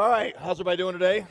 All right, how's everybody doing today?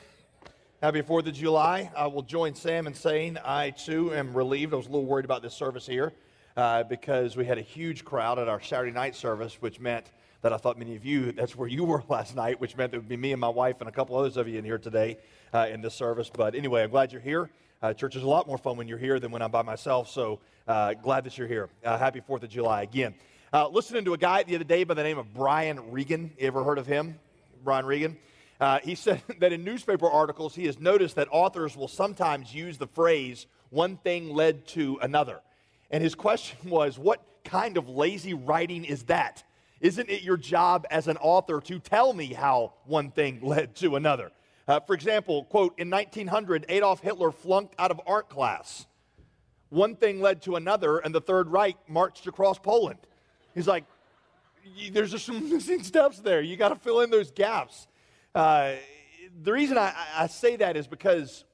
Happy 4th of July. I will join Sam in saying I too am relieved. I was a little worried about this service here uh, because we had a huge crowd at our Saturday night service, which meant that I thought many of you, that's where you were last night, which meant it would be me and my wife and a couple others of you in here today uh, in this service. But anyway, I'm glad you're here. Uh, church is a lot more fun when you're here than when I'm by myself, so uh, glad that you're here. Uh, happy 4th of July again. Uh, listening to a guy the other day by the name of Brian Regan. You ever heard of him? Brian Regan? Uh, he said that in newspaper articles, he has noticed that authors will sometimes use the phrase, one thing led to another. And his question was, what kind of lazy writing is that? Isn't it your job as an author to tell me how one thing led to another? Uh, for example, quote, in 1900, Adolf Hitler flunked out of art class. One thing led to another, and the Third Reich marched across Poland. He's like, there's just some missing steps there. You got to fill in those gaps. Uh, the reason I, I say that is because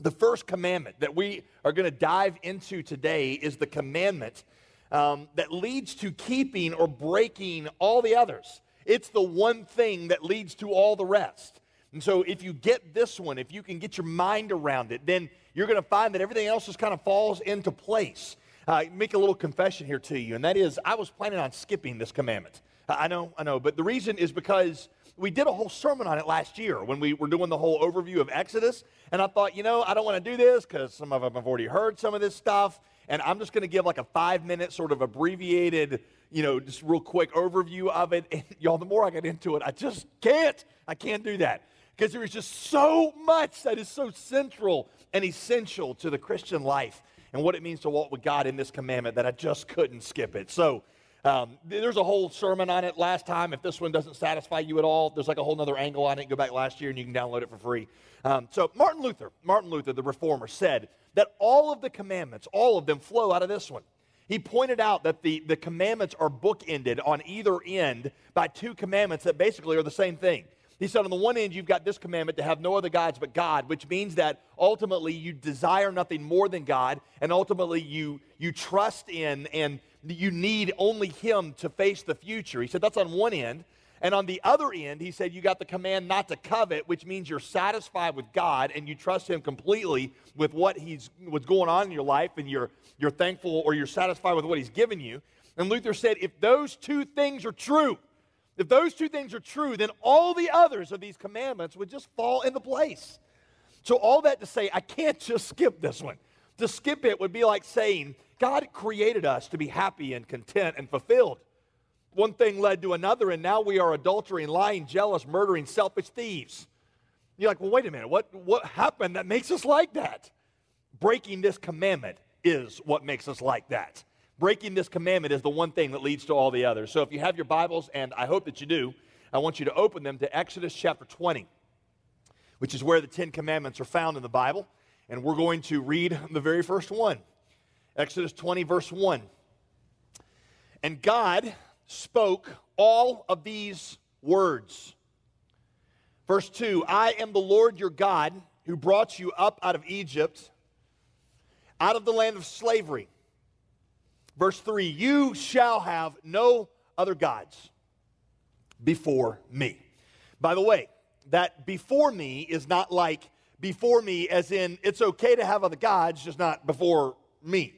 the first commandment that we are going to dive into today is the commandment um, that leads to keeping or breaking all the others. It's the one thing that leads to all the rest. And so, if you get this one, if you can get your mind around it, then you're going to find that everything else just kind of falls into place uh, make a little confession here to you, and that is I was planning on skipping this commandment. I know, I know, but the reason is because we did a whole sermon on it last year when we were doing the whole overview of Exodus. And I thought, you know, I don't want to do this because some of them have already heard some of this stuff. And I'm just going to give like a five minute sort of abbreviated, you know, just real quick overview of it. And y'all, the more I get into it, I just can't. I can't do that because there is just so much that is so central and essential to the Christian life and what it means to walk with God in this commandment that I just couldn't skip it. So um, there's a whole sermon on it last time. If this one doesn't satisfy you at all, there's like a whole other angle on it. Go back last year and you can download it for free. Um, so Martin Luther, Martin Luther, the reformer, said that all of the commandments, all of them flow out of this one. He pointed out that the, the commandments are bookended on either end by two commandments that basically are the same thing. He said, on the one end, you've got this commandment to have no other gods but God, which means that ultimately you desire nothing more than God, and ultimately you, you trust in and you need only Him to face the future. He said, that's on one end. And on the other end, he said, you got the command not to covet, which means you're satisfied with God and you trust Him completely with what He's what's going on in your life, and you're you're thankful or you're satisfied with what He's given you. And Luther said, if those two things are true, if those two things are true, then all the others of these commandments would just fall into place. So, all that to say, I can't just skip this one. To skip it would be like saying, God created us to be happy and content and fulfilled. One thing led to another, and now we are adultering, lying, jealous, murdering, selfish thieves. You're like, well, wait a minute. What, what happened that makes us like that? Breaking this commandment is what makes us like that breaking this commandment is the one thing that leads to all the others. So if you have your Bibles, and I hope that you do, I want you to open them to Exodus chapter 20, which is where the Ten Commandments are found in the Bible. And we're going to read the very first one Exodus 20, verse 1. And God spoke all of these words. Verse 2 I am the Lord your God who brought you up out of Egypt, out of the land of slavery. Verse 3 You shall have no other gods before me. By the way, that before me is not like before me as in it's okay to have other gods, just not before me.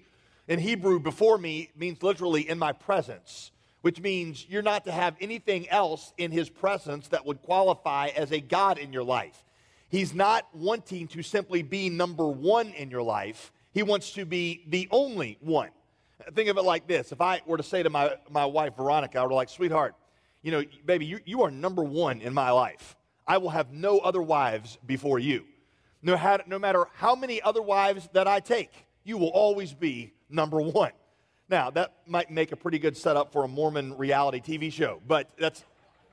In Hebrew, before me means literally in my presence, which means you're not to have anything else in his presence that would qualify as a God in your life. He's not wanting to simply be number one in your life, he wants to be the only one. Think of it like this. If I were to say to my, my wife, Veronica, I would like, sweetheart, you know, baby, you, you are number one in my life. I will have no other wives before you. No, no matter how many other wives that I take, you will always be number one. Now, that might make a pretty good setup for a Mormon reality TV show, but that's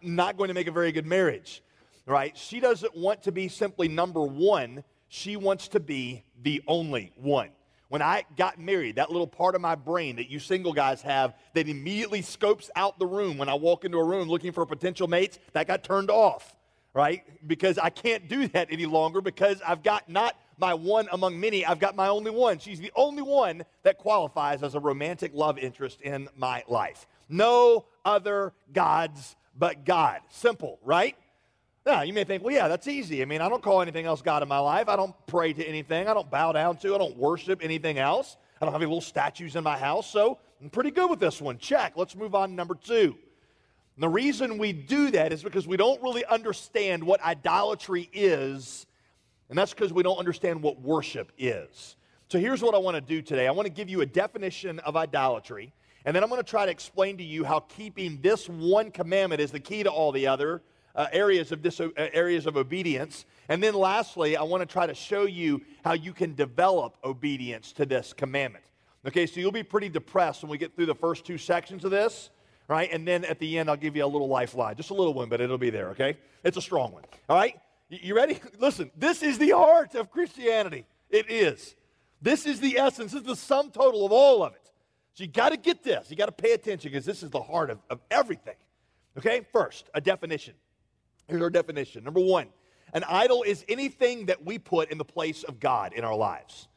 not going to make a very good marriage, right? She doesn't want to be simply number one, she wants to be the only one. When I got married, that little part of my brain that you single guys have that immediately scopes out the room when I walk into a room looking for potential mates, that got turned off, right? Because I can't do that any longer because I've got not my one among many, I've got my only one. She's the only one that qualifies as a romantic love interest in my life. No other gods but God. Simple, right? Now, you may think, well, yeah, that's easy. I mean, I don't call anything else God in my life. I don't pray to anything. I don't bow down to. I don't worship anything else. I don't have any little statues in my house. So I'm pretty good with this one. Check. Let's move on to number two. And the reason we do that is because we don't really understand what idolatry is, and that's because we don't understand what worship is. So here's what I want to do today I want to give you a definition of idolatry, and then I'm going to try to explain to you how keeping this one commandment is the key to all the other uh, areas, of dis- uh, areas of obedience. And then lastly, I want to try to show you how you can develop obedience to this commandment. Okay, so you'll be pretty depressed when we get through the first two sections of this, right? And then at the end, I'll give you a little lifeline, just a little one, but it'll be there, okay? It's a strong one, all right? You ready? Listen, this is the heart of Christianity. It is. This is the essence, this is the sum total of all of it. So you got to get this. You got to pay attention because this is the heart of, of everything. Okay, first, a definition. Here's our definition. Number one, an idol is anything that we put in the place of God in our lives.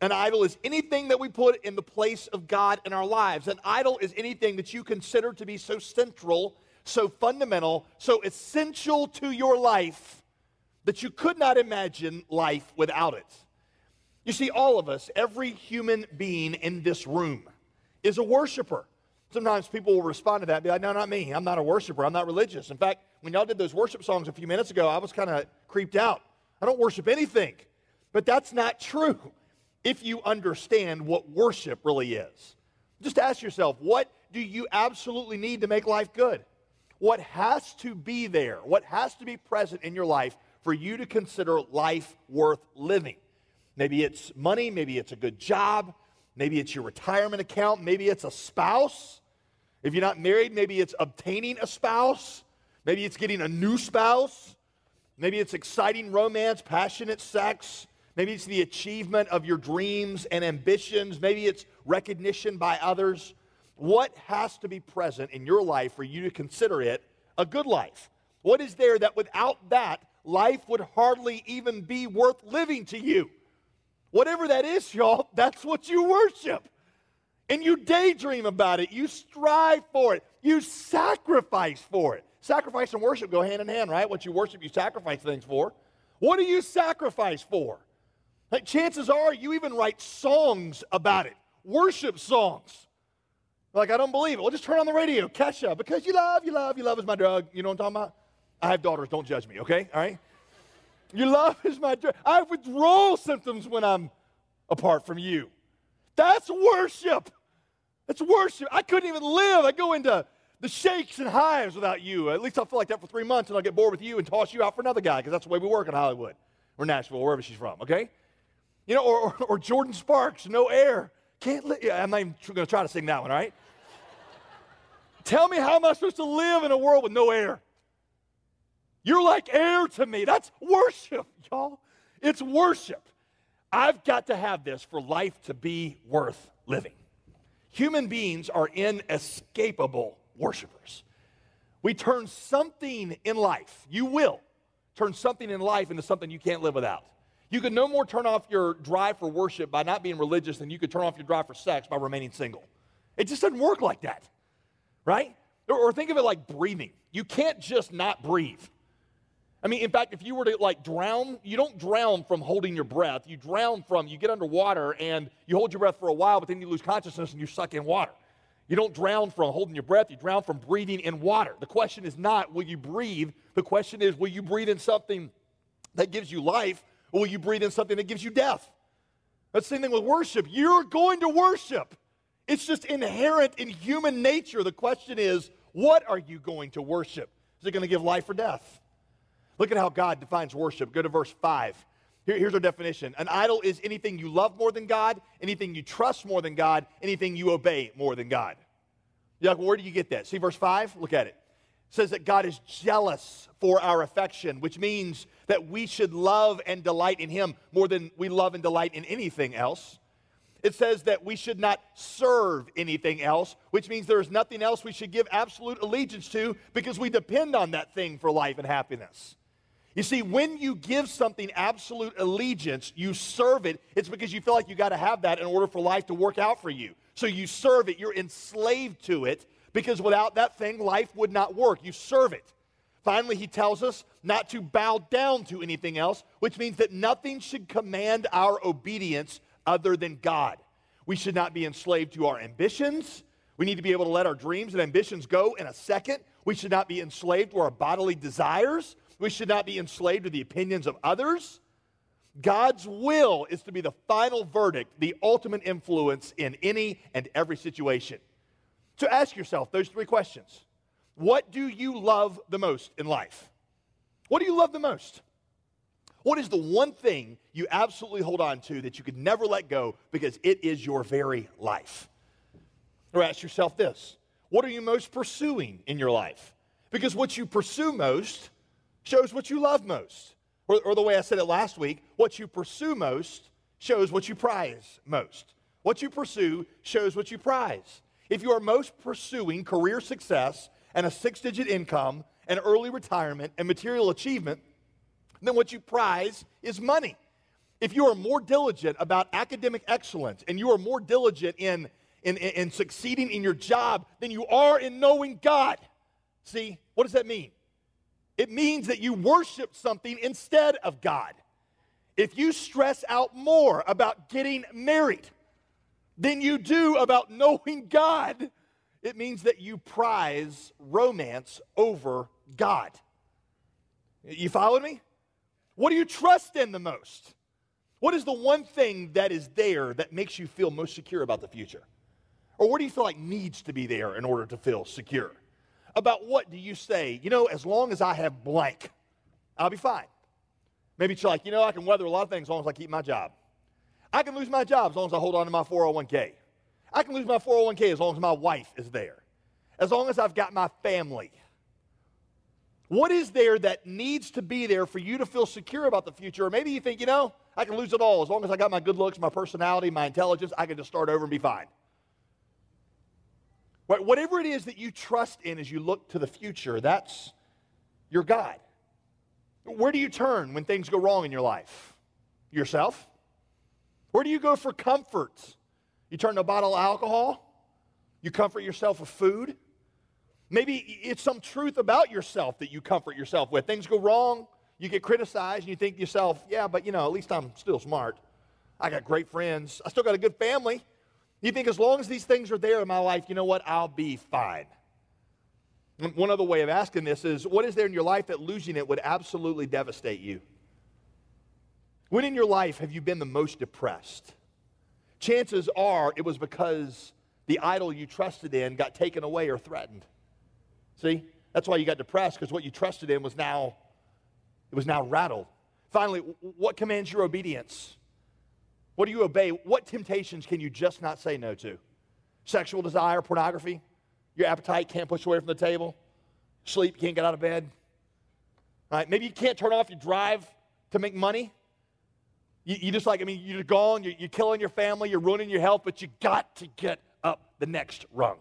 An idol is anything that we put in the place of God in our lives. An idol is anything that you consider to be so central, so fundamental, so essential to your life that you could not imagine life without it. You see, all of us, every human being in this room, is a worshiper. Sometimes people will respond to that and be like, no, not me. I'm not a worshiper. I'm not religious. In fact, when y'all did those worship songs a few minutes ago, I was kind of creeped out. I don't worship anything. But that's not true if you understand what worship really is. Just ask yourself, what do you absolutely need to make life good? What has to be there? What has to be present in your life for you to consider life worth living? Maybe it's money, maybe it's a good job, maybe it's your retirement account, maybe it's a spouse. If you're not married, maybe it's obtaining a spouse, maybe it's getting a new spouse, maybe it's exciting romance, passionate sex, maybe it's the achievement of your dreams and ambitions, maybe it's recognition by others. What has to be present in your life for you to consider it a good life? What is there that without that, life would hardly even be worth living to you? Whatever that is, y'all, that's what you worship. And you daydream about it. You strive for it. You sacrifice for it. Sacrifice and worship go hand in hand, right? What you worship, you sacrifice things for. What do you sacrifice for? Like, chances are you even write songs about it, worship songs. Like, I don't believe it. Well, just turn on the radio, Kesha, because you love, you love, you love is my drug. You know what I'm talking about? I have daughters, don't judge me, okay? All right? Your love is my drug. I have withdrawal symptoms when I'm apart from you. That's worship. That's worship. I couldn't even live. I go into the shakes and hives without you. At least I'll feel like that for three months and I'll get bored with you and toss you out for another guy because that's the way we work in Hollywood or Nashville, or wherever she's from, okay? You know, or, or, or Jordin Sparks, no air. Can't live. Yeah, I'm not even going to try to sing that one, right? Tell me how am I supposed to live in a world with no air? You're like air to me. That's worship, y'all. It's worship. I've got to have this for life to be worth living. Human beings are inescapable worshipers. We turn something in life, you will turn something in life into something you can't live without. You could no more turn off your drive for worship by not being religious than you could turn off your drive for sex by remaining single. It just doesn't work like that, right? Or, or think of it like breathing. You can't just not breathe. I mean, in fact, if you were to like drown, you don't drown from holding your breath. You drown from, you get underwater and you hold your breath for a while, but then you lose consciousness and you suck in water. You don't drown from holding your breath, you drown from breathing in water. The question is not, will you breathe? The question is, will you breathe in something that gives you life, or will you breathe in something that gives you death? That's the same thing with worship. You're going to worship. It's just inherent in human nature. The question is, what are you going to worship? Is it going to give life or death? Look at how God defines worship. Go to verse 5. Here, here's our definition An idol is anything you love more than God, anything you trust more than God, anything you obey more than God. You're like, well, where do you get that? See verse 5? Look at it. It says that God is jealous for our affection, which means that we should love and delight in Him more than we love and delight in anything else. It says that we should not serve anything else, which means there is nothing else we should give absolute allegiance to because we depend on that thing for life and happiness. You see, when you give something absolute allegiance, you serve it, it's because you feel like you got to have that in order for life to work out for you. So you serve it, you're enslaved to it, because without that thing, life would not work. You serve it. Finally, he tells us not to bow down to anything else, which means that nothing should command our obedience other than God. We should not be enslaved to our ambitions. We need to be able to let our dreams and ambitions go in a second. We should not be enslaved to our bodily desires. We should not be enslaved to the opinions of others. God's will is to be the final verdict, the ultimate influence in any and every situation. So ask yourself those three questions what do you love the most in life? What do you love the most? What is the one thing you absolutely hold on to that you could never let go because it is your very life? Or ask yourself this What are you most pursuing in your life? Because what you pursue most shows what you love most. Or, or the way I said it last week, what you pursue most shows what you prize most. What you pursue shows what you prize. If you are most pursuing career success and a six digit income and early retirement and material achievement, then what you prize is money. If you are more diligent about academic excellence and you are more diligent in, in, in, succeeding in your job than you are in knowing God, see, what does that mean? It means that you worship something instead of God. If you stress out more about getting married than you do about knowing God, it means that you prize romance over God. You following me? What do you trust in the most? What is the one thing that is there that makes you feel most secure about the future? Or what do you feel like needs to be there in order to feel secure? About what do you say, you know, as long as I have blank, I'll be fine. Maybe it's like, you know, I can weather a lot of things as long as I keep my job. I can lose my job as long as I hold on to my 401k. I can lose my 401k as long as my wife is there, as long as I've got my family. What is there that needs to be there for you to feel secure about the future? Or maybe you think, you know, I can lose it all. As long as I got my good looks, my personality, my intelligence, I can just start over and be fine. Whatever it is that you trust in as you look to the future, that's your God. Where do you turn when things go wrong in your life? Yourself? Where do you go for comfort you turn to a bottle of alcohol. You comfort yourself with food. Maybe it's some truth about yourself that you comfort yourself with. Things go wrong, you get criticized, and you think to yourself, yeah, but you know, at least I'm still smart. I got great friends. I still got a good family. You think as long as these things are there in my life, you know what? I'll be fine. One other way of asking this is what is there in your life that losing it would absolutely devastate you? When in your life have you been the most depressed? Chances are it was because the idol you trusted in got taken away or threatened. See? That's why you got depressed because what you trusted in was now it was now rattled. Finally, what commands your obedience? What do you obey? What temptations can you just not say no to? Sexual desire, pornography, your appetite can't push away from the table, sleep, can't get out of bed. All right, maybe you can't turn off your drive to make money. You, you just like, I mean, you're gone, you're, you're killing your family, you're ruining your health, but you got to get up the next rung.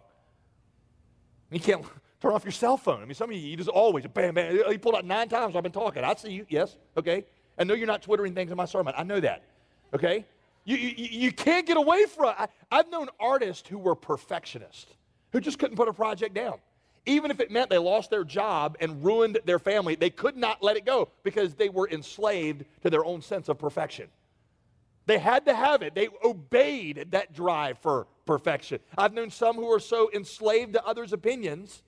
You can't turn off your cell phone. I mean, some of you, you just always, bam, bam. You pulled out nine times. I've been talking. I see you. Yes. Okay. I know you're not twittering things in my sermon. I know that. Okay. You, you, you can't get away from it. I, I've known artists who were perfectionists, who just couldn't put a project down. Even if it meant they lost their job and ruined their family, they could not let it go because they were enslaved to their own sense of perfection. They had to have it. They obeyed that drive for perfection. I've known some who are so enslaved to others' opinions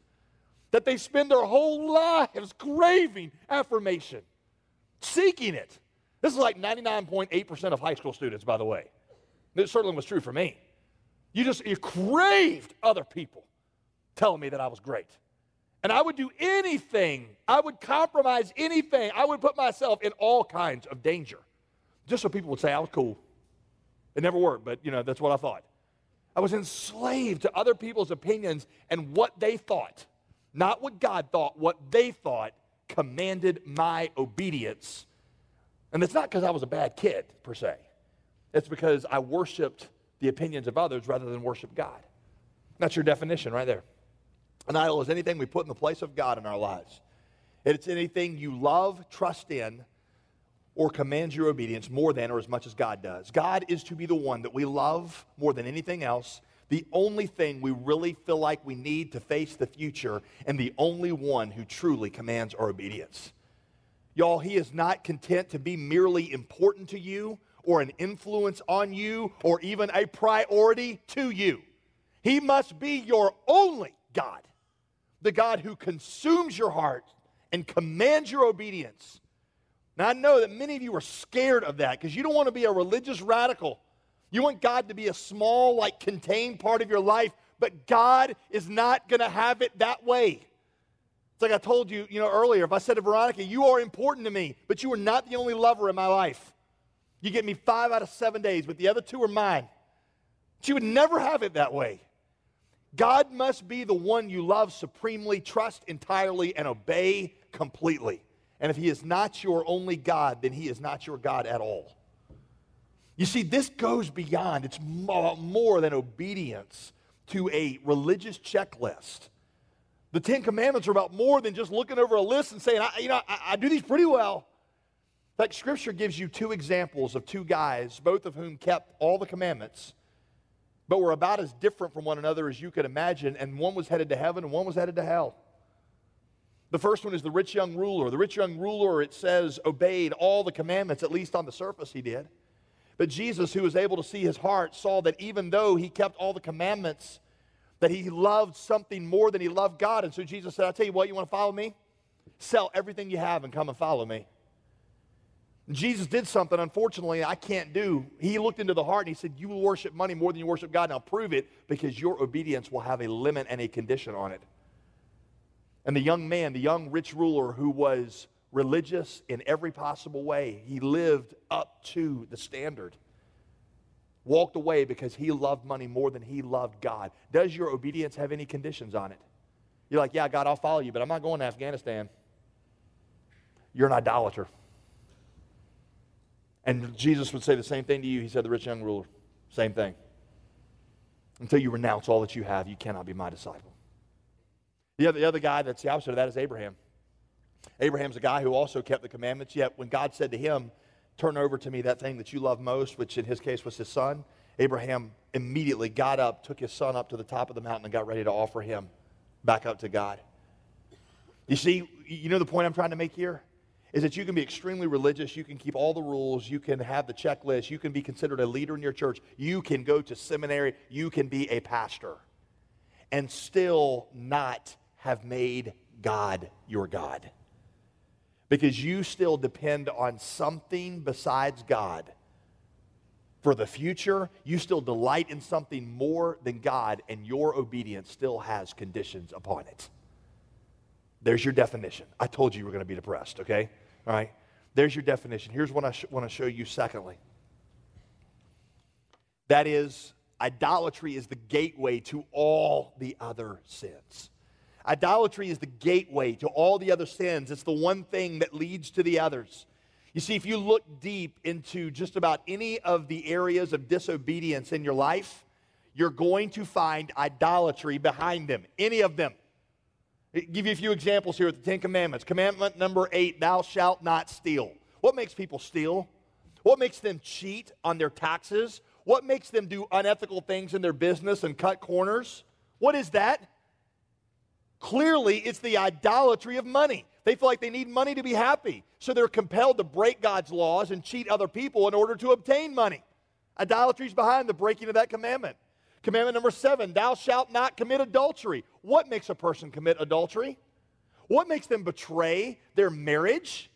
that they spend their whole lives craving affirmation, seeking it. This is like 99.8% of high school students, by the way. It certainly was true for me. You just you craved other people telling me that I was great. And I would do anything, I would compromise anything, I would put myself in all kinds of danger just so people would say I was cool. It never worked, but you know, that's what I thought. I was enslaved to other people's opinions and what they thought, not what God thought, what they thought commanded my obedience. And it's not because I was a bad kid, per se. It's because I worshiped the opinions of others rather than worship God. That's your definition right there. An idol is anything we put in the place of God in our lives. It's anything you love, trust in, or commands your obedience more than or as much as God does. God is to be the one that we love more than anything else, the only thing we really feel like we need to face the future, and the only one who truly commands our obedience. Y'all, He is not content to be merely important to you or an influence on you or even a priority to you. He must be your only God, the God who consumes your heart and commands your obedience. Now, I know that many of you are scared of that because you don't want to be a religious radical. You want God to be a small, like contained part of your life, but God is not going to have it that way. It's like I told you, you know, earlier. If I said to Veronica, "You are important to me, but you are not the only lover in my life. You get me five out of seven days, but the other two are mine." She would never have it that way. God must be the one you love supremely, trust entirely, and obey completely. And if He is not your only God, then He is not your God at all. You see, this goes beyond, it's more than obedience to a religious checklist. The Ten Commandments are about more than just looking over a list and saying, I, you know, I, I do these pretty well. In fact, Scripture gives you two examples of two guys, both of whom kept all the commandments, but were about as different from one another as you could imagine, and one was headed to heaven and one was headed to hell. The first one is the rich young ruler. The rich young ruler, it says, obeyed all the commandments, at least on the surface he did. But Jesus, who was able to see his heart, saw that even though he kept all the commandments, that he loved something more than he loved God. And so Jesus said, I'll tell you what, you want to follow me? Sell everything you have and come and follow me. Jesus did something, unfortunately, I can't do. He looked into the heart and he said, You worship money more than you worship God. Now prove it because your obedience will have a limit and a condition on it. And the young man, the young rich ruler who was religious in every possible way, he lived up to the standard. Walked away because he loved money more than he loved God. Does your obedience have any conditions on it? You're like, Yeah, God, I'll follow you, but I'm not going to Afghanistan. You're an idolater. And Jesus would say the same thing to you. He said, the rich young ruler, same thing. Until you renounce all that you have, you cannot be my disciple. The other, the other guy that's the opposite of that is Abraham. Abraham's a guy who also kept the commandments, yet when God said to him, Turn over to me that thing that you love most, which in his case was his son, Abraham immediately got up, took his son up to the top of the mountain, and got ready to offer him back up to God. You see, you know the point I'm trying to make here? is that you can be extremely religious, you can keep all the rules, you can have the checklist, you can be considered a leader in your church, you can go to seminary, you can be a pastor, and still not have made God your God. Because you still depend on something besides God. For the future, you still delight in something more than God, and your obedience still has conditions upon it. There's your definition. I told you you were going to be depressed, okay? All right. There's your definition. Here's what I sh- want to show you, secondly. That is, idolatry is the gateway to all the other sins. Idolatry is the gateway to all the other sins. It's the one thing that leads to the others. You see, if you look deep into just about any of the areas of disobedience in your life, you're going to find idolatry behind them, any of them. I'll give you a few examples here with the Ten Commandments. Commandment number eight, thou shalt not steal. What makes people steal? What makes them cheat on their taxes? What makes them do unethical things in their business and cut corners? What is that? Clearly, it's the idolatry of money. They feel like they need money to be happy. So they're compelled to break God's laws and cheat other people in order to obtain money. Idolatry is behind the breaking of that commandment. Commandment number seven, thou shalt not commit adultery. What makes a person commit adultery? What makes them betray their marriage?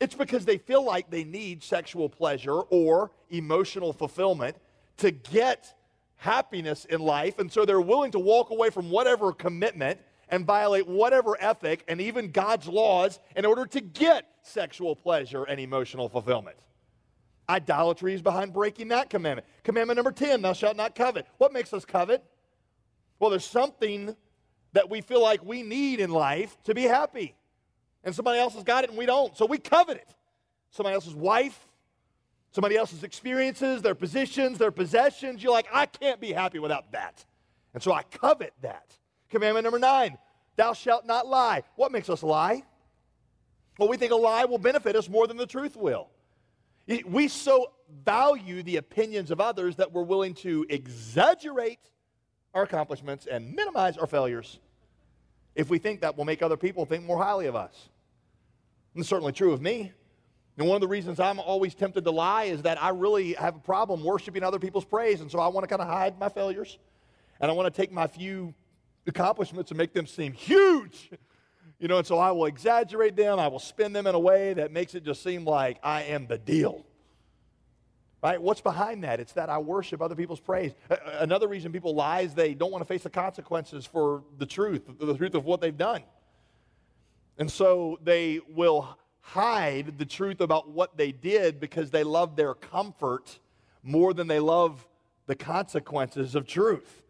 It's because they feel like they need sexual pleasure or emotional fulfillment to get happiness in life. And so they're willing to walk away from whatever commitment and violate whatever ethic and even God's laws in order to get sexual pleasure and emotional fulfillment. Idolatry is behind breaking that commandment. Commandment number 10, thou shalt not covet. What makes us covet? Well, there's something that we feel like we need in life to be happy. And somebody else has got it and we don't. So we covet it. Somebody else's wife, somebody else's experiences, their positions, their possessions. You're like, I can't be happy without that. And so I covet that. Commandment number nine, thou shalt not lie. What makes us lie? Well, we think a lie will benefit us more than the truth will. We so value the opinions of others that we're willing to exaggerate our accomplishments and minimize our failures if we think that will make other people think more highly of us. And it's certainly true of me. And one of the reasons I'm always tempted to lie is that I really have a problem worshiping other people's praise. And so I want to kind of hide my failures. And I want to take my few accomplishments and make them seem huge. You know, and so I will exaggerate them. I will spin them in a way that makes it just seem like I am the deal. Right? What's behind that? It's that I worship other people's praise. Another reason people lie is they don't want to face the consequences for the truth, the truth of what they've done. And so they will hide the truth about what they did because they love their comfort more than they love the consequences of truth.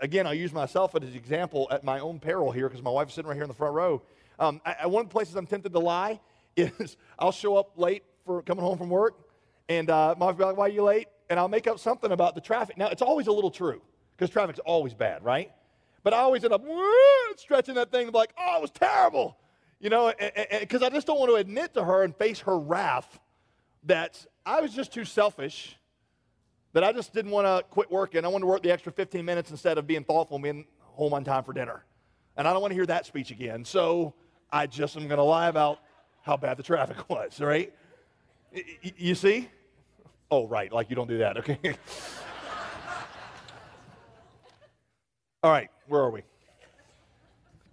Again, I'll use myself as an example at my own peril here because my wife's sitting right here in the front row. Um, I, one of the places I'm tempted to lie is I'll show up late for coming home from work and uh, my wife will be like, why are you late? And I'll make up something about the traffic. Now, it's always a little true because traffic's always bad, right? But I always end up stretching that thing like, oh, it was terrible. You know, because I just don't want to admit to her and face her wrath that I was just too selfish, that I just didn't want to quit working. I wanted to work the extra 15 minutes instead of being thoughtful and being home on time for dinner. And I don't want to hear that speech again. So I just am going to lie about how bad the traffic was, right? You see? Oh, right, like you don't do that, okay? All right, where are we?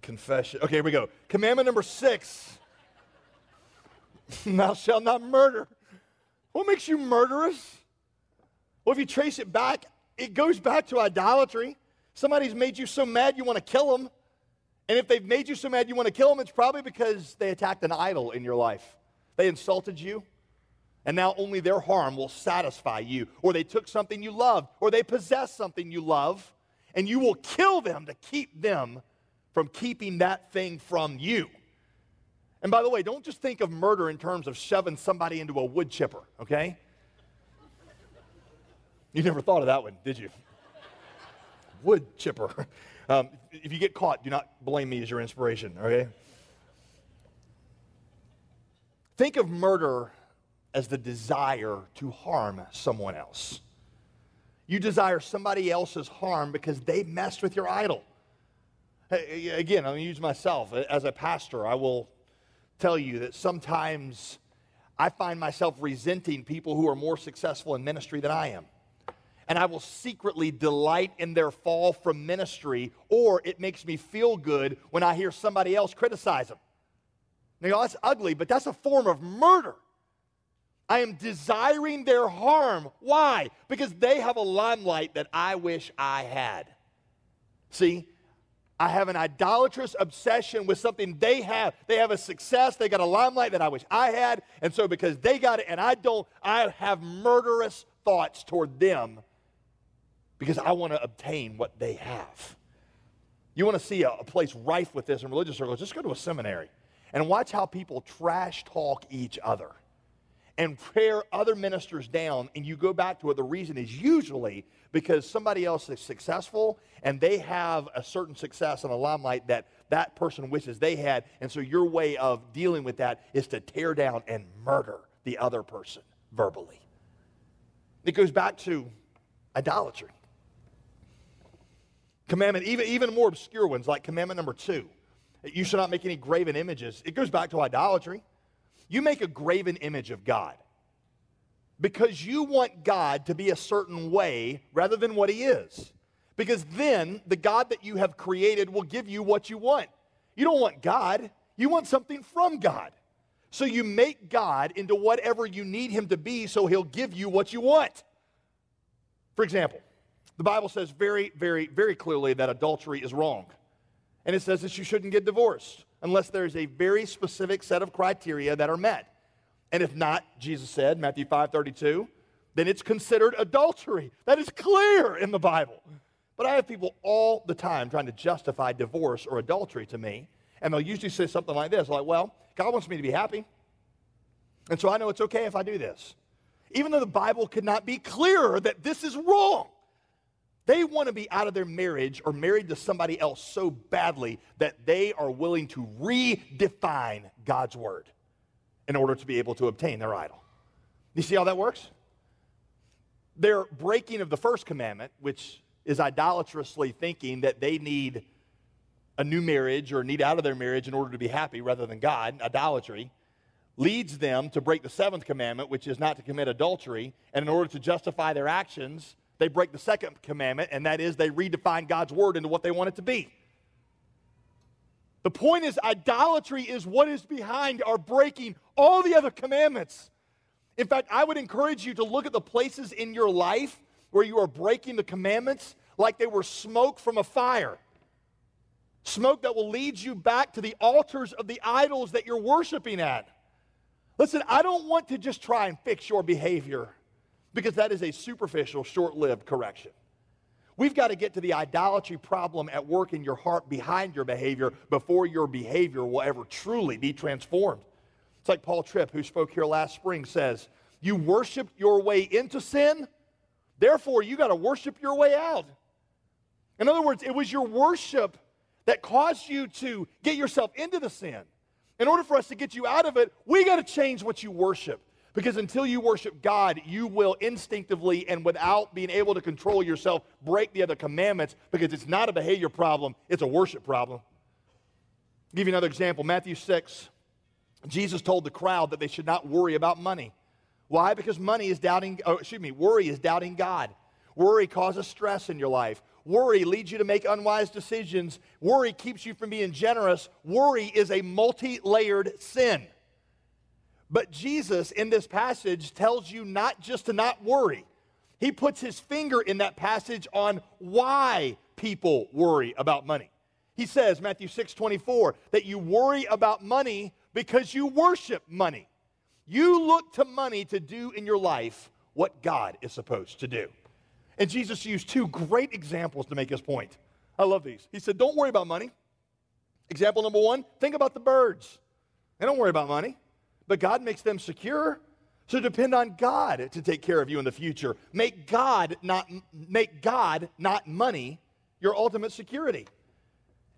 Confession. Okay, here we go. Commandment number six Thou shalt not murder. What makes you murderous? Well, if you trace it back, it goes back to idolatry. Somebody's made you so mad you want to kill them. And if they've made you so mad you want to kill them, it's probably because they attacked an idol in your life. They insulted you and now only their harm will satisfy you. Or they took something you loved, or they possess something you love, and you will kill them to keep them from keeping that thing from you. And by the way, don't just think of murder in terms of shoving somebody into a wood chipper, okay? You never thought of that one, did you? Wood chipper. Um, if you get caught, do not blame me as your inspiration, okay? Think of murder as the desire to harm someone else. You desire somebody else's harm because they messed with your idol. Again, I'm going to use myself. As a pastor, I will tell you that sometimes I find myself resenting people who are more successful in ministry than I am. And I will secretly delight in their fall from ministry, or it makes me feel good when I hear somebody else criticize them. Now, that's ugly, but that's a form of murder. I am desiring their harm. Why? Because they have a limelight that I wish I had. See, I have an idolatrous obsession with something they have. They have a success, they got a limelight that I wish I had. And so, because they got it and I don't, I have murderous thoughts toward them because I want to obtain what they have. You want to see a, a place rife with this in religious circles? Just go to a seminary and watch how people trash talk each other and tear other ministers down, and you go back to it, the reason is usually because somebody else is successful and they have a certain success and a limelight that that person wishes they had. And so your way of dealing with that is to tear down and murder the other person verbally. It goes back to idolatry. Commandment, even, even more obscure ones like commandment number two you shall not make any graven images. It goes back to idolatry. You make a graven image of God because you want God to be a certain way rather than what He is. Because then the God that you have created will give you what you want. You don't want God, you want something from God. So you make God into whatever you need Him to be so He'll give you what you want. For example, the Bible says very, very, very clearly that adultery is wrong. And it says that you shouldn't get divorced unless there's a very specific set of criteria that are met. And if not, Jesus said, Matthew 5 32, then it's considered adultery. That is clear in the Bible. But I have people all the time trying to justify divorce or adultery to me. And they'll usually say something like this like, well, God wants me to be happy. And so I know it's okay if I do this. Even though the Bible could not be clearer that this is wrong. They want to be out of their marriage or married to somebody else so badly that they are willing to redefine God's word in order to be able to obtain their idol. You see how that works? Their breaking of the first commandment, which is idolatrously thinking that they need a new marriage or need out of their marriage in order to be happy rather than God, idolatry, leads them to break the seventh commandment, which is not to commit adultery. And in order to justify their actions, they break the second commandment, and that is they redefine God's word into what they want it to be. The point is, idolatry is what is behind our breaking all the other commandments. In fact, I would encourage you to look at the places in your life where you are breaking the commandments like they were smoke from a fire. Smoke that will lead you back to the altars of the idols that you're worshiping at. Listen, I don't want to just try and fix your behavior because that is a superficial, short lived correction. We've got to get to the idolatry problem at work in your heart behind your behavior before your behavior will ever truly be transformed. It's like Paul Tripp, who spoke here last spring, says, You worshiped your way into sin, therefore you got to worship your way out. In other words, it was your worship that caused you to get yourself into the sin. In order for us to get you out of it, we got to change what you worship. Because until you worship God, you will instinctively and without being able to control yourself break the other commandments because it's not a behavior problem, it's a worship problem. I'll give you another example Matthew 6. Jesus told the crowd that they should not worry about money. Why? Because money is doubting, oh, excuse me, worry is doubting God. Worry causes stress in your life. Worry leads you to make unwise decisions. Worry keeps you from being generous. Worry is a multi layered sin. But Jesus, in this passage, tells you not just to not worry. He puts his finger in that passage on why people worry about money. He says, Matthew 6 24, that you worry about money because you worship money. You look to money to do in your life what God is supposed to do. And Jesus used two great examples to make his point. I love these. He said, Don't worry about money. Example number one think about the birds. They don't worry about money, but God makes them secure. So depend on God to take care of you in the future. Make God not make God not money your ultimate security.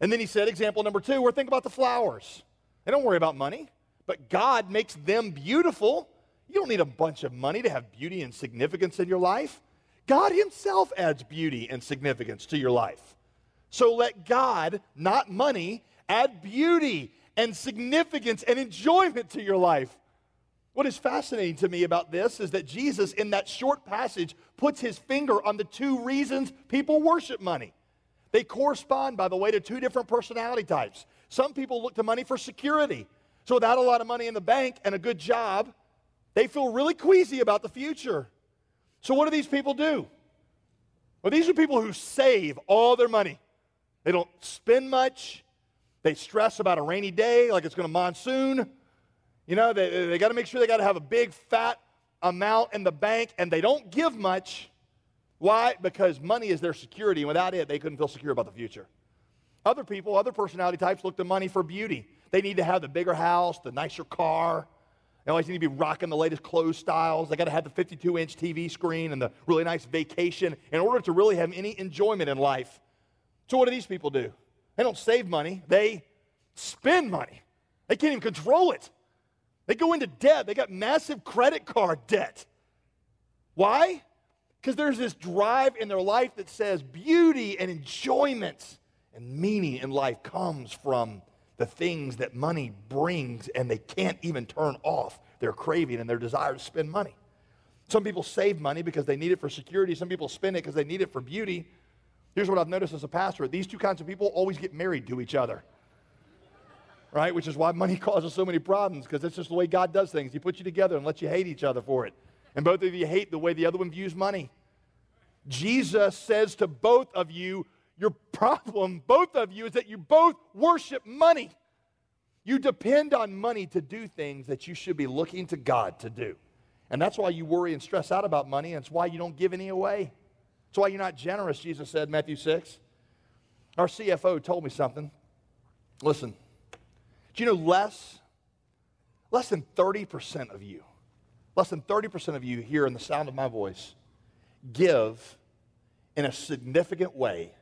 And then he said, example number two, we're thinking about the flowers. They don't worry about money, but God makes them beautiful. You don't need a bunch of money to have beauty and significance in your life. God Himself adds beauty and significance to your life. So let God, not money, add beauty and significance and enjoyment to your life. What is fascinating to me about this is that Jesus, in that short passage, puts his finger on the two reasons people worship money. They correspond, by the way, to two different personality types. Some people look to money for security. So, without a lot of money in the bank and a good job, they feel really queasy about the future. So, what do these people do? Well, these are people who save all their money. They don't spend much. They stress about a rainy day, like it's going to monsoon. You know, they, they got to make sure they got to have a big, fat amount in the bank, and they don't give much. Why? Because money is their security, and without it, they couldn't feel secure about the future. Other people, other personality types look to money for beauty. They need to have the bigger house, the nicer car, they always need to be rocking the latest clothes styles. They got to have the 52 inch TV screen and the really nice vacation in order to really have any enjoyment in life. So, what do these people do? They don't save money, they spend money. They can't even control it. They go into debt, they got massive credit card debt. Why? Because there's this drive in their life that says beauty and enjoyment and meaning in life comes from the things that money brings and they can't even turn off their craving and their desire to spend money. Some people save money because they need it for security. Some people spend it because they need it for beauty. Here's what I've noticed as a pastor these two kinds of people always get married to each other. Right? Which is why money causes so many problems because it's just the way God does things. He puts you together and lets you hate each other for it. And both of you hate the way the other one views money. Jesus says to both of you, your problem, both of you, is that you both worship money. You depend on money to do things that you should be looking to God to do. And that's why you worry and stress out about money, and it's why you don't give any away. It's why you're not generous, Jesus said, Matthew 6. Our CFO told me something. Listen, do you know less, less than 30% of you, less than 30% of you here in the sound of my voice give in a significant way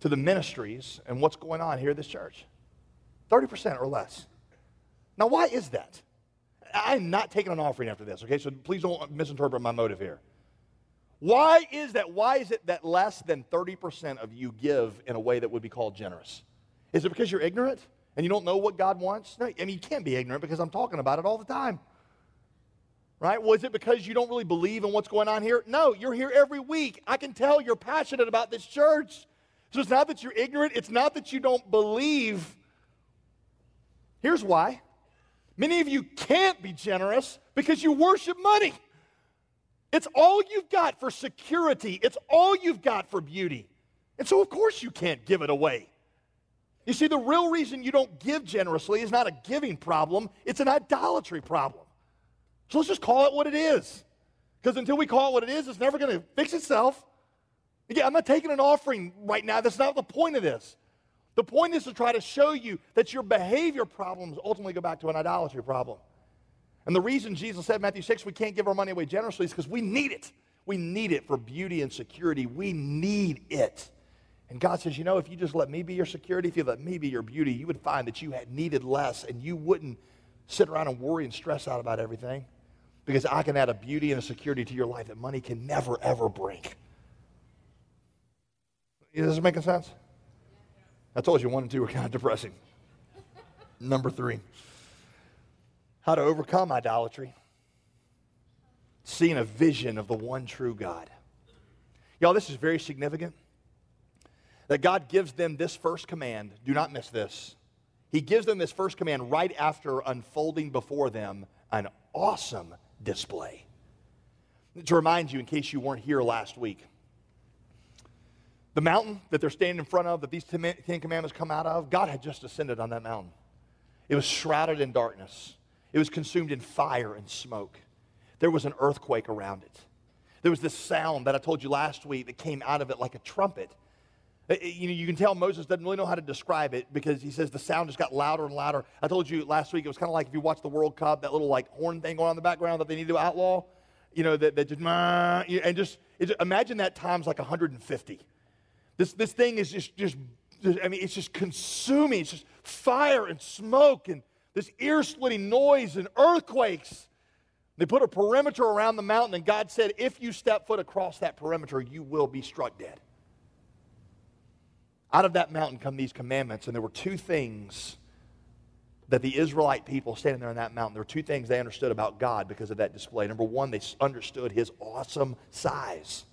to the ministries and what's going on here at this church. 30% or less. Now, why is that? I'm not taking an offering after this, okay? So please don't misinterpret my motive here. Why is that? Why is it that less than 30% of you give in a way that would be called generous? Is it because you're ignorant and you don't know what God wants? No, I mean, you can't be ignorant because I'm talking about it all the time. Right? Was it because you don't really believe in what's going on here? No, you're here every week. I can tell you're passionate about this church. So it's not that you're ignorant, it's not that you don't believe. Here's why many of you can't be generous because you worship money. It's all you've got for security, it's all you've got for beauty. And so, of course, you can't give it away. You see, the real reason you don't give generously is not a giving problem, it's an idolatry problem. So let's just call it what it is. Because until we call it what it is, it's never going to fix itself. Again, I'm not taking an offering right now. That's not the point of this. The point is to try to show you that your behavior problems ultimately go back to an idolatry problem. And the reason Jesus said Matthew 6 we can't give our money away generously is because we need it. We need it for beauty and security. We need it. And God says, you know, if you just let me be your security, if you let me be your beauty, you would find that you had needed less and you wouldn't sit around and worry and stress out about everything because I can add a beauty and a security to your life that money can never, ever bring. Is this making sense? I told you one and two were kind of depressing. Number three, how to overcome idolatry. Seeing a vision of the one true God. Y'all, this is very significant. That God gives them this first command. Do not miss this. He gives them this first command right after unfolding before them an awesome display. To remind you, in case you weren't here last week, the mountain that they're standing in front of, that these Ten Commandments come out of, God had just ascended on that mountain. It was shrouded in darkness, it was consumed in fire and smoke. There was an earthquake around it. There was this sound that I told you last week that came out of it like a trumpet. Uh, you know, you can tell Moses doesn't really know how to describe it because he says the sound just got louder and louder. I told you last week it was kind of like if you watch the World Cup, that little like horn thing going on in the background that they need to outlaw. You know, that, that just, and just, imagine that times like 150. This, this thing is just, just, I mean, it's just consuming. It's just fire and smoke and this ear splitting noise and earthquakes. They put a perimeter around the mountain, and God said, if you step foot across that perimeter, you will be struck dead. Out of that mountain come these commandments, and there were two things that the Israelite people standing there on that mountain, there were two things they understood about God because of that display. Number one, they understood his awesome size.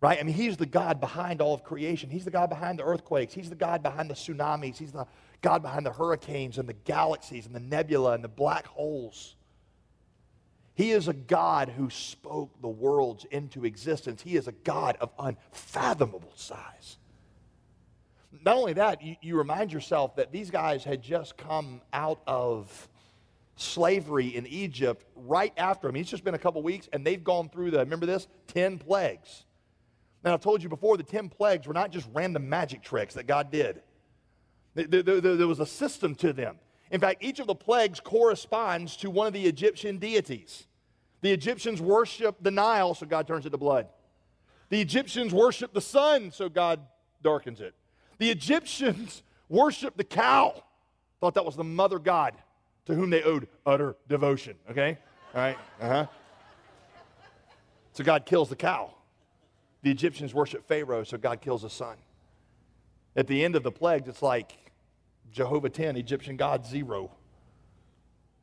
Right? I mean, he's the God behind all of creation. He's the God behind the earthquakes. He's the God behind the tsunamis. He's the God behind the hurricanes and the galaxies and the nebula and the black holes. He is a God who spoke the worlds into existence. He is a God of unfathomable size not only that, you, you remind yourself that these guys had just come out of slavery in Egypt right after. I mean, it's just been a couple weeks, and they've gone through the, remember this? 10 plagues. Now, I've told you before, the 10 plagues were not just random magic tricks that God did, there, was a system to them. In fact, each of the plagues corresponds to one of the Egyptian deities. The Egyptians worship the Nile, so God turns it to blood. The Egyptians worship the sun, so God darkens it. The Egyptians worship the cow, thought that was the mother god to whom they owed utter devotion. Okay? All right? Uh huh. So God kills the cow. The Egyptians worship Pharaoh, so God kills the son. At the end of the plagues, it's like Jehovah 10, Egyptian God 0.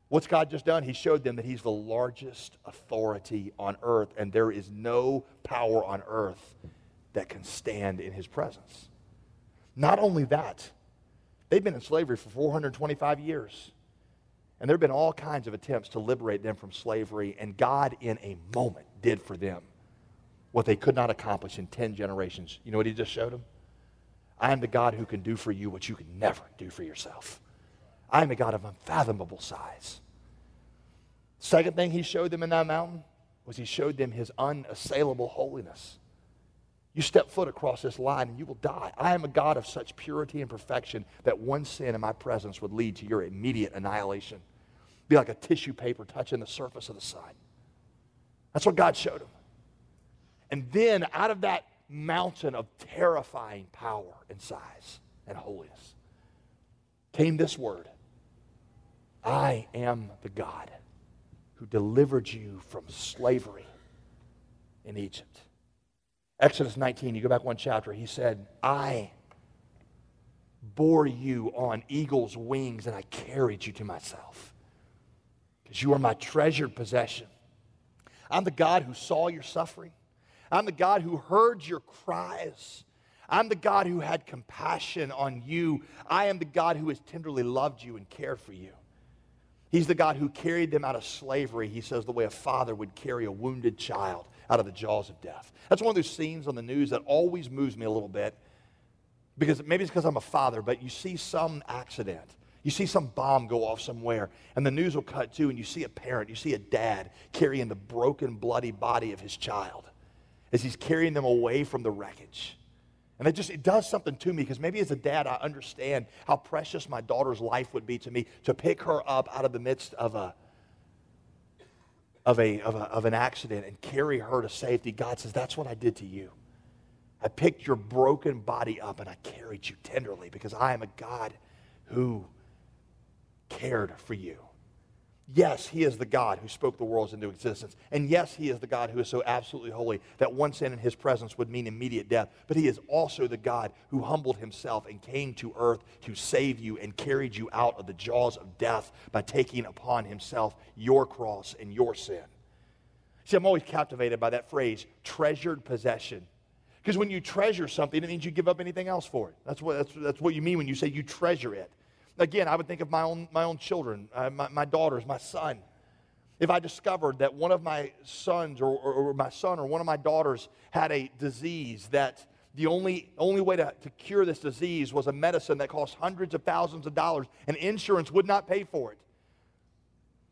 What's God just done? He showed them that He's the largest authority on earth, and there is no power on earth that can stand in His presence. Not only that, they've been in slavery for 425 years. And there have been all kinds of attempts to liberate them from slavery, and God, in a moment, did for them what they could not accomplish in 10 generations. You know what He just showed them? I am the God who can do for you what you can never do for yourself. I am a God of unfathomable size. Second thing He showed them in that mountain was He showed them His unassailable holiness. You step foot across this line and you will die. I am a God of such purity and perfection that one sin in my presence would lead to your immediate annihilation. Be like a tissue paper touching the surface of the sun. That's what God showed him. And then out of that mountain of terrifying power and size and holiness came this word I am the God who delivered you from slavery in Egypt. Exodus 19, you go back one chapter, he said, I bore you on eagle's wings and I carried you to myself because you are my treasured possession. I'm the God who saw your suffering. I'm the God who heard your cries. I'm the God who had compassion on you. I am the God who has tenderly loved you and cared for you. He's the God who carried them out of slavery, he says, the way a father would carry a wounded child out of the jaws of death. That's one of those scenes on the news that always moves me a little bit because maybe it's because I'm a father, but you see some accident. You see some bomb go off somewhere, and the news will cut to, and you see a parent, you see a dad carrying the broken, bloody body of his child as he's carrying them away from the wreckage. And it just it does something to me because maybe as a dad, I understand how precious my daughter's life would be to me to pick her up out of the midst of a of a, of, a, of an accident and carry her to safety. God says, That's what I did to you. I picked your broken body up and I carried you tenderly because I am a God who cared for you. Yes, he is the God who spoke the worlds into existence. And yes, he is the God who is so absolutely holy that one sin in his presence would mean immediate death. But he is also the God who humbled himself and came to earth to save you and carried you out of the jaws of death by taking upon himself your cross and your sin. See, I'm always captivated by that phrase, treasured possession. Because when you treasure something, it means you give up anything else for it. That's what, that's, that's what you mean when you say you treasure it. Again, I would think of my own, my own children, uh, my, my daughters, my son. If I discovered that one of my sons or, or, or my son or one of my daughters had a disease that the only, only way to, to cure this disease was a medicine that cost hundreds of thousands of dollars and insurance would not pay for it,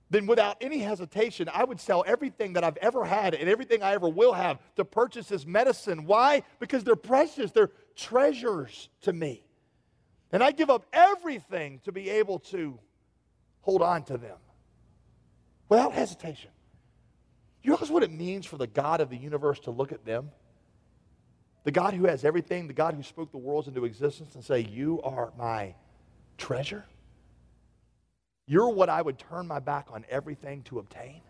then without any hesitation, I would sell everything that I've ever had and everything I ever will have to purchase this medicine. Why? Because they're precious, they're treasures to me. And I give up everything to be able to hold on to them without hesitation. You realize what it means for the God of the universe to look at them? The God who has everything, the God who spoke the worlds into existence, and say, You are my treasure? You're what I would turn my back on everything to obtain?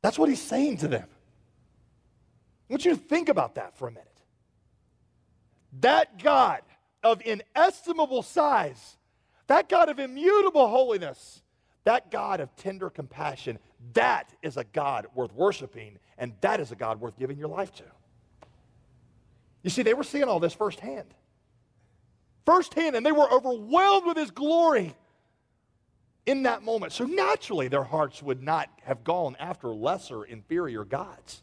That's what he's saying to them. I want you to think about that for a minute. That God of inestimable size, that God of immutable holiness, that God of tender compassion, that is a God worth worshiping, and that is a God worth giving your life to. You see, they were seeing all this firsthand. Firsthand, and they were overwhelmed with his glory in that moment. So naturally, their hearts would not have gone after lesser, inferior gods.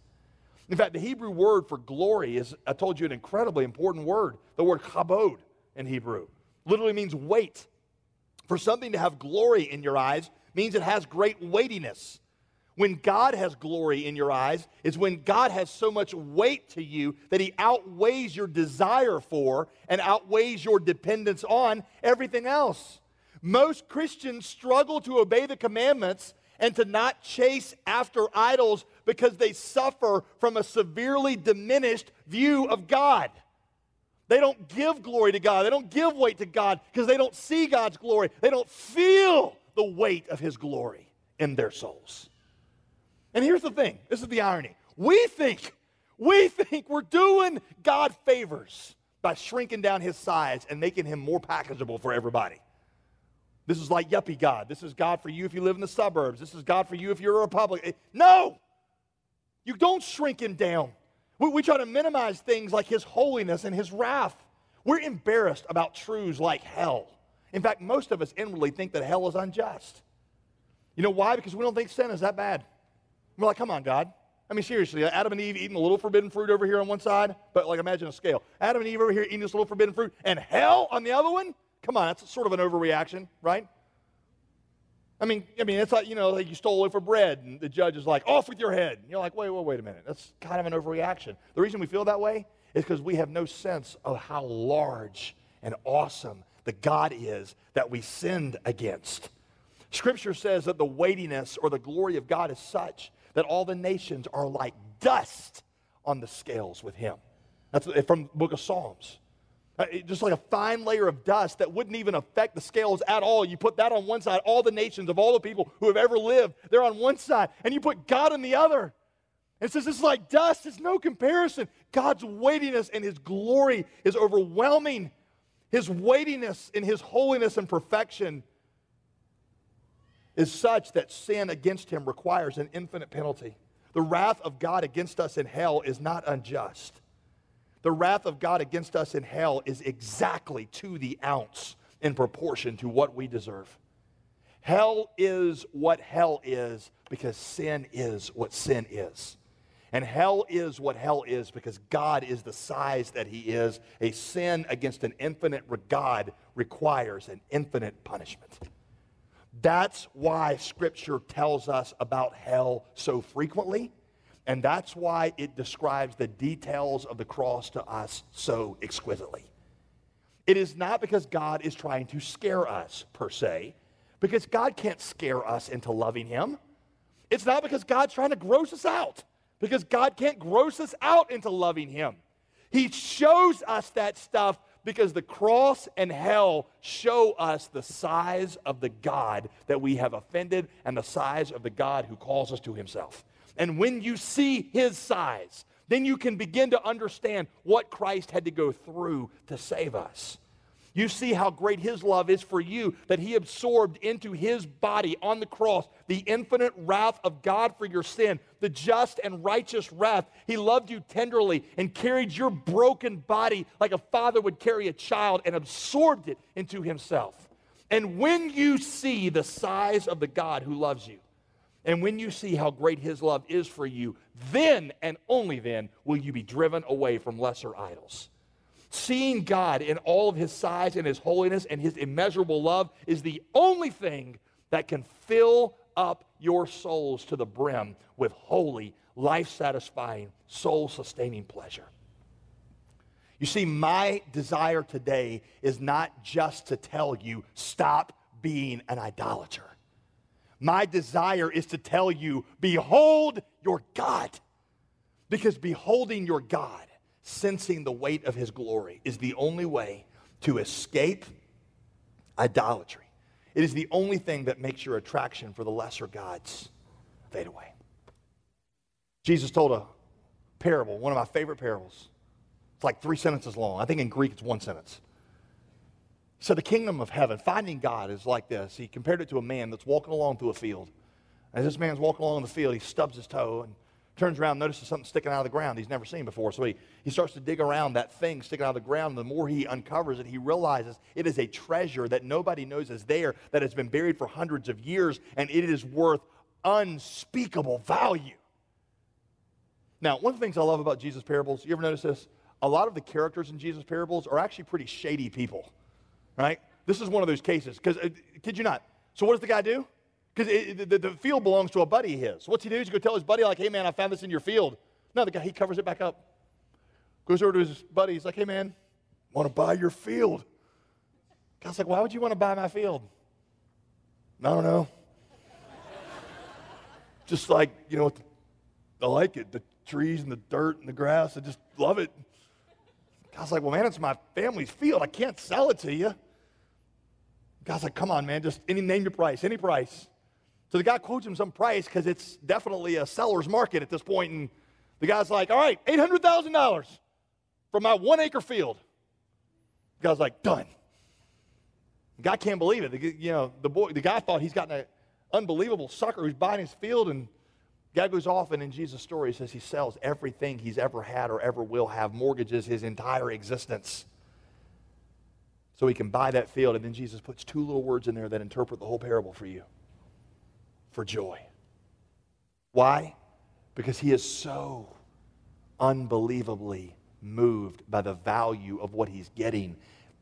In fact, the Hebrew word for glory is, I told you, an incredibly important word. The word chabod in Hebrew literally means weight. For something to have glory in your eyes means it has great weightiness. When God has glory in your eyes is when God has so much weight to you that he outweighs your desire for and outweighs your dependence on everything else. Most Christians struggle to obey the commandments and to not chase after idols because they suffer from a severely diminished view of God. They don't give glory to God. They don't give weight to God because they don't see God's glory. They don't feel the weight of His glory in their souls. And here's the thing this is the irony. We think, we think we're doing God favors by shrinking down His size and making Him more packageable for everybody. This is like yuppie God. This is God for you if you live in the suburbs. This is God for you if you're a Republican. Eh, no! You don't shrink him down. We, we try to minimize things like his holiness and his wrath. We're embarrassed about truths like hell. In fact, most of us inwardly think that hell is unjust. You know why? Because we don't think sin is that bad. We're like, come on, God. I mean, seriously, Adam and Eve eating a little forbidden fruit over here on one side, but like imagine a scale. Adam and Eve over here eating this little forbidden fruit, and hell on the other one? Come on, that's sort of an overreaction, right? I mean, I mean, it's like, you know, like you stole a loaf of bread and the judge is like, off with your head. And you're like, wait, wait, wait a minute. That's kind of an overreaction. The reason we feel that way is because we have no sense of how large and awesome the God is that we sinned against. Scripture says that the weightiness or the glory of God is such that all the nations are like dust on the scales with him. That's from the book of Psalms. Just like a fine layer of dust that wouldn't even affect the scales at all. You put that on one side, all the nations of all the people who have ever lived, they're on one side, and you put God on the other. And says is like dust, it's no comparison. God's weightiness and his glory is overwhelming. His weightiness in his holiness and perfection is such that sin against him requires an infinite penalty. The wrath of God against us in hell is not unjust. The wrath of God against us in hell is exactly to the ounce in proportion to what we deserve. Hell is what hell is because sin is what sin is. And hell is what hell is because God is the size that he is. A sin against an infinite God requires an infinite punishment. That's why Scripture tells us about hell so frequently, and that's why it describes the details of the cross to us so exquisitely. It is not because God is trying to scare us, per se, because God can't scare us into loving Him. It's not because God's trying to gross us out, because God can't gross us out into loving Him. He shows us that stuff because the cross and hell show us the size of the God that we have offended and the size of the God who calls us to himself. And when you see his size, then you can begin to understand what Christ had to go through to save us. You see how great his love is for you, that he absorbed into his body on the cross the infinite wrath of God for your sin, the just and righteous wrath. He loved you tenderly and carried your broken body like a father would carry a child and absorbed it into himself. And when you see the size of the God who loves you, and when you see how great his love is for you, then and only then will you be driven away from lesser idols. Seeing God in all of his size and his holiness and his immeasurable love is the only thing that can fill up your souls to the brim with holy, life satisfying, soul sustaining pleasure. You see, my desire today is not just to tell you, stop being an idolater. My desire is to tell you, behold your God. Because beholding your God sensing the weight of his glory is the only way to escape idolatry. It is the only thing that makes your attraction for the lesser gods fade away. Jesus told a parable, one of my favorite parables. It's like three sentences long. I think in Greek it's one sentence. So the kingdom of heaven, finding God is like this. He compared it to a man that's walking along through a field. As this man's walking along the field, he stubs his toe and turns around, notices something sticking out of the ground he's never seen before. So he, he starts to dig around that thing sticking out of the ground. The more he uncovers it, he realizes it is a treasure that nobody knows is there, that has been buried for hundreds of years, and it is worth unspeakable value. Now, one of the things I love about Jesus' parables, you ever notice this? A lot of the characters in Jesus' parables are actually pretty shady people, right? This is one of those cases, because, uh, kid you not. So, what does the guy do? Because the, the, field belongs to a buddy of his. What's he do? He's going to tell his buddy, like, hey, man, I found this in your field. No, the guy, he covers it back up. Goes over to his buddy. He's like, hey, man, want to buy your field? God's like, why would you want to buy my field? I don't know. just like, you know, I like it. The trees and the dirt and the grass. I just love it. God's like, well, man, it's my family's field. I can't sell it to you. God's like, come on, man, just any name your price, any price. So the guy quotes him some price because it's definitely a seller's market at this point. point, and the guy's like, all right, $800,000 for my one acre field. The guy's like, done. The guy can't believe it. The, you know, the, boy, the guy thought he's gotten an unbelievable sucker who's buying his field, and the guy goes off, and in Jesus' story, he says he sells everything he's ever had or ever will have, mortgages his entire existence so he can buy that field. And then Jesus puts two little words in there that interpret the whole parable for you for joy. Why? Because he is so unbelievably moved by the value of what he's getting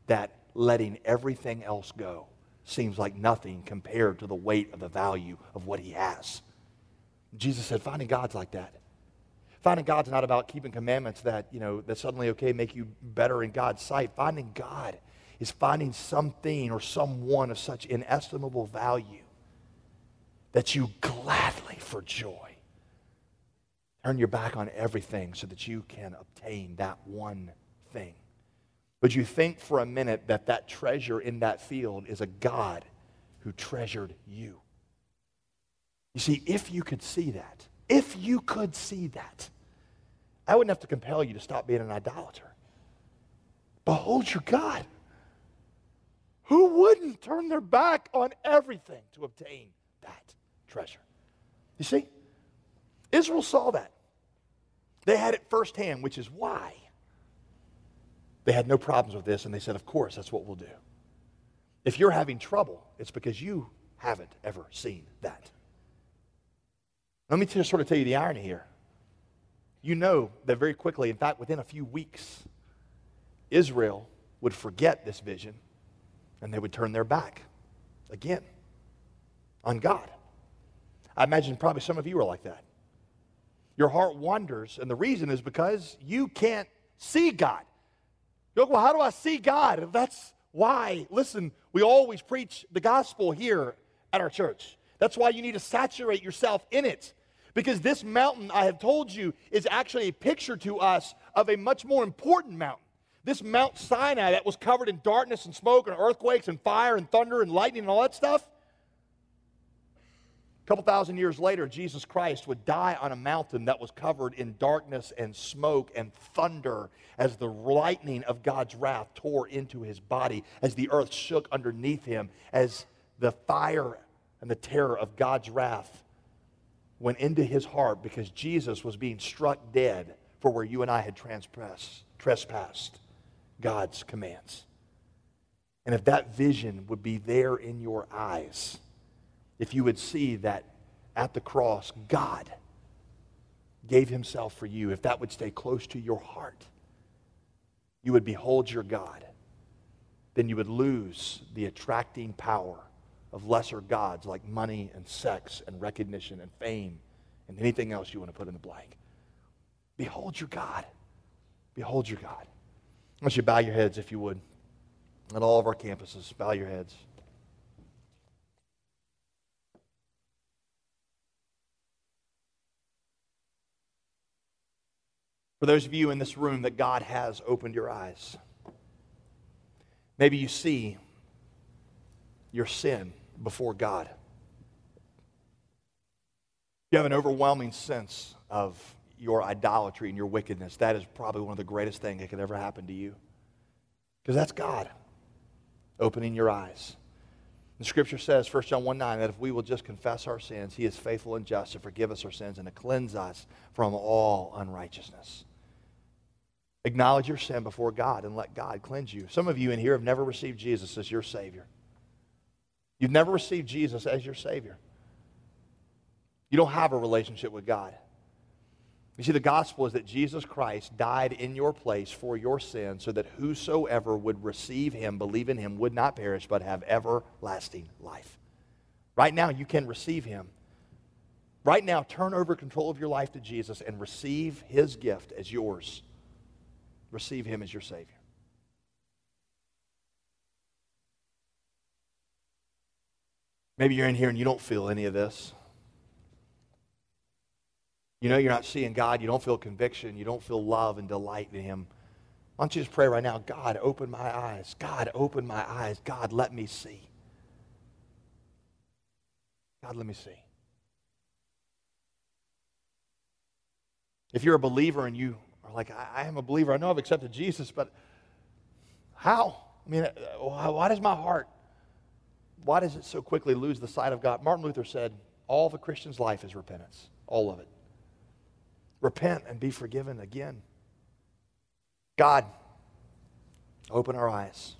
that letting everything else go seems like nothing compared to the weight of the value of what he has. Jesus said, finding God's like that. Finding God's not about keeping commandments that, you know, that suddenly, okay, make you better in God's sight. Finding God is finding something or someone of such inestimable value that you gladly, for joy, turn your back on everything so that you can obtain that one thing. But you think for a minute that that treasure in that field is a God who treasured you. You see, if you could see that, If you could see that, I wouldn't have to compel you to stop being an idolater. Behold your God. Who wouldn't turn their back on everything to obtain that treasure? You see, Israel saw that. They had it firsthand, which is why they had no problems with this, and they said, Of course, that's what we'll do. If you're having trouble, it's because you haven't ever seen that. Let me just sort of tell you the irony here. You know that very quickly, in fact, within a few weeks, Israel would forget this vision and they would turn their back again on God. I imagine probably some of you are like that. Your heart wanders, and the reason is because you can't see God. You go, well, how do I see God? That's why, listen, we always preach the gospel here at our church. That's why you need to saturate yourself in it. Because this mountain, I have told you, is actually a picture to us of a much more important mountain. This Mount Sinai that was covered in darkness and smoke and earthquakes and fire and thunder and lightning and all that stuff. A couple thousand years later, Jesus Christ would die on a mountain that was covered in darkness and smoke and thunder as the lightning of God's wrath tore into his body, as the earth shook underneath him, as the fire and the terror of God's wrath went into his heart because Jesus was being struck dead for where you and I had trespassed. God's commands. And if that vision would be there in your eyes, if you would see that at the cross, God gave himself for you, if that would stay close to your heart, you would behold your God, then you would lose the attracting power of lesser gods like money and sex and recognition and fame and anything else you want to put in the blank. Behold your God. Behold your God. I want you to bow your heads if you would. At all of our campuses, bow your heads. For those of you in this room that God has opened your eyes, maybe you see your sin before God. You have an overwhelming sense of your idolatry and your wickedness, that is probably one of the greatest things that could ever happen to you. Because that's God opening your eyes. The scripture says, 1 John 1 9, that if we will just confess our sins, he is faithful and just to forgive us our sins and to cleanse us from all unrighteousness. Acknowledge your sin before God and let God cleanse you. Some of you in here have never received Jesus as your Savior. You've never received Jesus as your Savior. You don't have a relationship with God. You see, the gospel is that Jesus Christ died in your place for your sin so that whosoever would receive him, believe in him, would not perish but have everlasting life. Right now, you can receive him. Right now, turn over control of your life to Jesus and receive his gift as yours. Receive him as your Savior. Maybe you're in here and you don't feel any of this. You know you're not seeing God. You don't feel conviction. You don't feel love and delight in Him. Why don't you just pray right now? God, open my eyes. God, open my eyes. God, let me see. God, let me see. If you're a believer and you are like, I, I am a believer, I know I've accepted Jesus, but how? I mean, uh, why does my heart, why does it so quickly lose the sight of God? Martin Luther said, all the Christian's life is repentance, all of it repent and be forgiven again. God, open our eyes.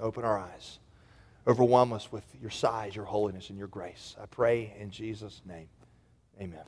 Open our eyes. Overwhelm us with your size, your holiness, and your grace. I pray in Jesus' name. Amen.